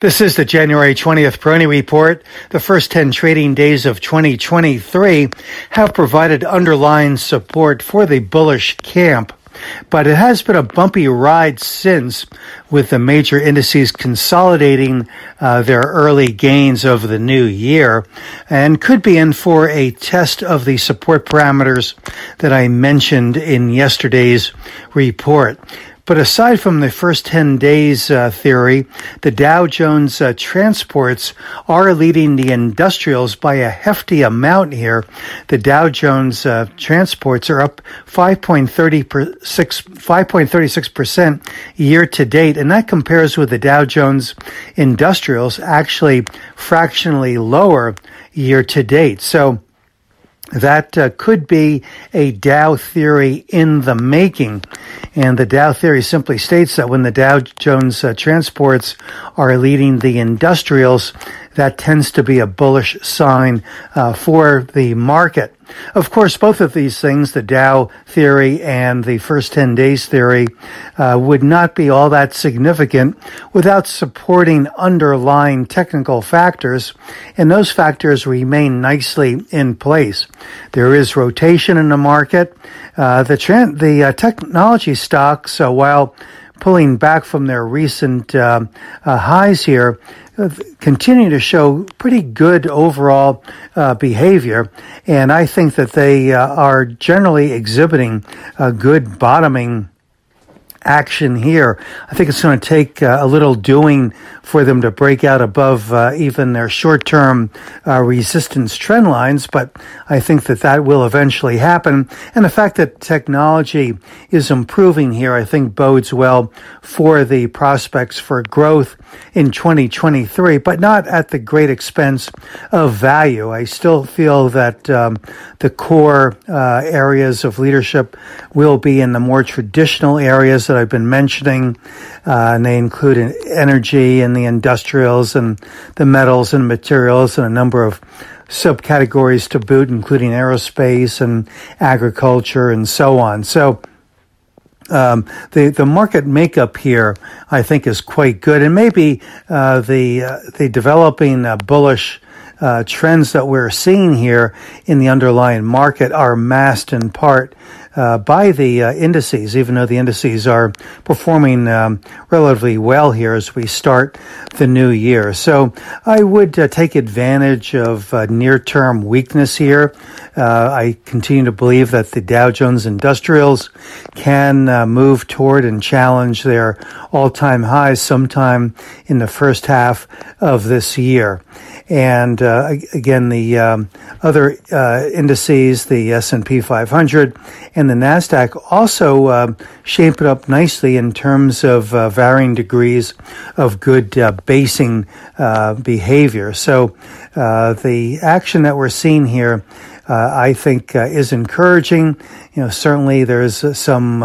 This is the January 20th Peroni Report. The first 10 trading days of 2023 have provided underlying support for the bullish camp. But it has been a bumpy ride since, with the major indices consolidating uh, their early gains over the new year, and could be in for a test of the support parameters that I mentioned in yesterday's report. But aside from the first 10 days uh, theory, the Dow Jones uh, transports are leading the industrials by a hefty amount here. The Dow Jones uh, transports are up 5.36, 5.36% year to date, and that compares with the Dow Jones industrials actually fractionally lower year to date. So that uh, could be a Dow theory in the making. And the Dow theory simply states that when the Dow Jones uh, transports are leading the industrials, that tends to be a bullish sign uh, for the market. Of course, both of these things, the Dow theory and the first 10 days theory, uh, would not be all that significant without supporting underlying technical factors, and those factors remain nicely in place. There is rotation in the market. Uh, the, the uh, technology stocks, uh, while pulling back from their recent uh, uh, highs here, continue to show pretty good overall uh, behavior, and I think that they uh, are generally exhibiting a good bottoming action here. I think it's going to take uh, a little doing for them to break out above uh, even their short term uh, resistance trend lines, but I think that that will eventually happen. And the fact that technology is improving here, I think bodes well for the prospects for growth in 2023, but not at the great expense of value. I still feel that um, the core uh, areas of leadership will be in the more traditional areas that I've been mentioning, uh, and they include energy and the industrials and the metals and materials and a number of subcategories to boot, including aerospace and agriculture and so on. So, um, the the market makeup here, I think, is quite good, and maybe uh, the uh, the developing uh, bullish uh, trends that we're seeing here in the underlying market are masked in part uh, by the uh, indices, even though the indices are performing um, relatively well here as we start the new year. So I would uh, take advantage of uh, near term weakness here. Uh, I continue to believe that the Dow Jones Industrials can move toward and challenge their all time highs sometime in the first half of this year. And uh, again, the um, other uh, indices, the S&P 500 and the Nasdaq, also uh, shape it up nicely in terms of uh, varying degrees of good uh, basing uh, behavior. So the action that we're seeing here. I think is encouraging. You know, certainly there's some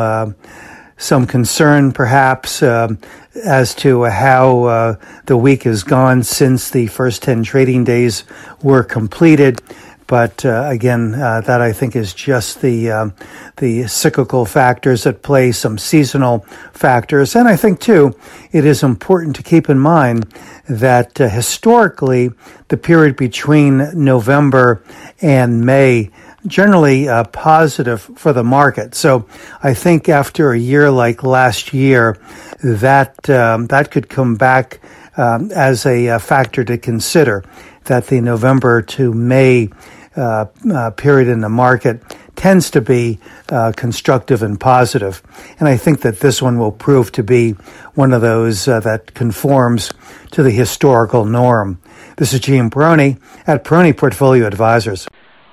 some concern, perhaps, um, as to how uh, the week has gone since the first 10 trading days were completed. But uh, again, uh, that I think is just the um, the cyclical factors at play, some seasonal factors, and I think too it is important to keep in mind that uh, historically the period between November and May generally uh, positive for the market. So I think after a year like last year, that um, that could come back um, as a, a, factor to consider. That the November to May uh, uh, period in the market tends to be uh, constructive and positive. positive, and I think that this one will prove to be one of those uh, that conforms to the historical norm. This is Gene Peroni at Peroni Portfolio Advisors.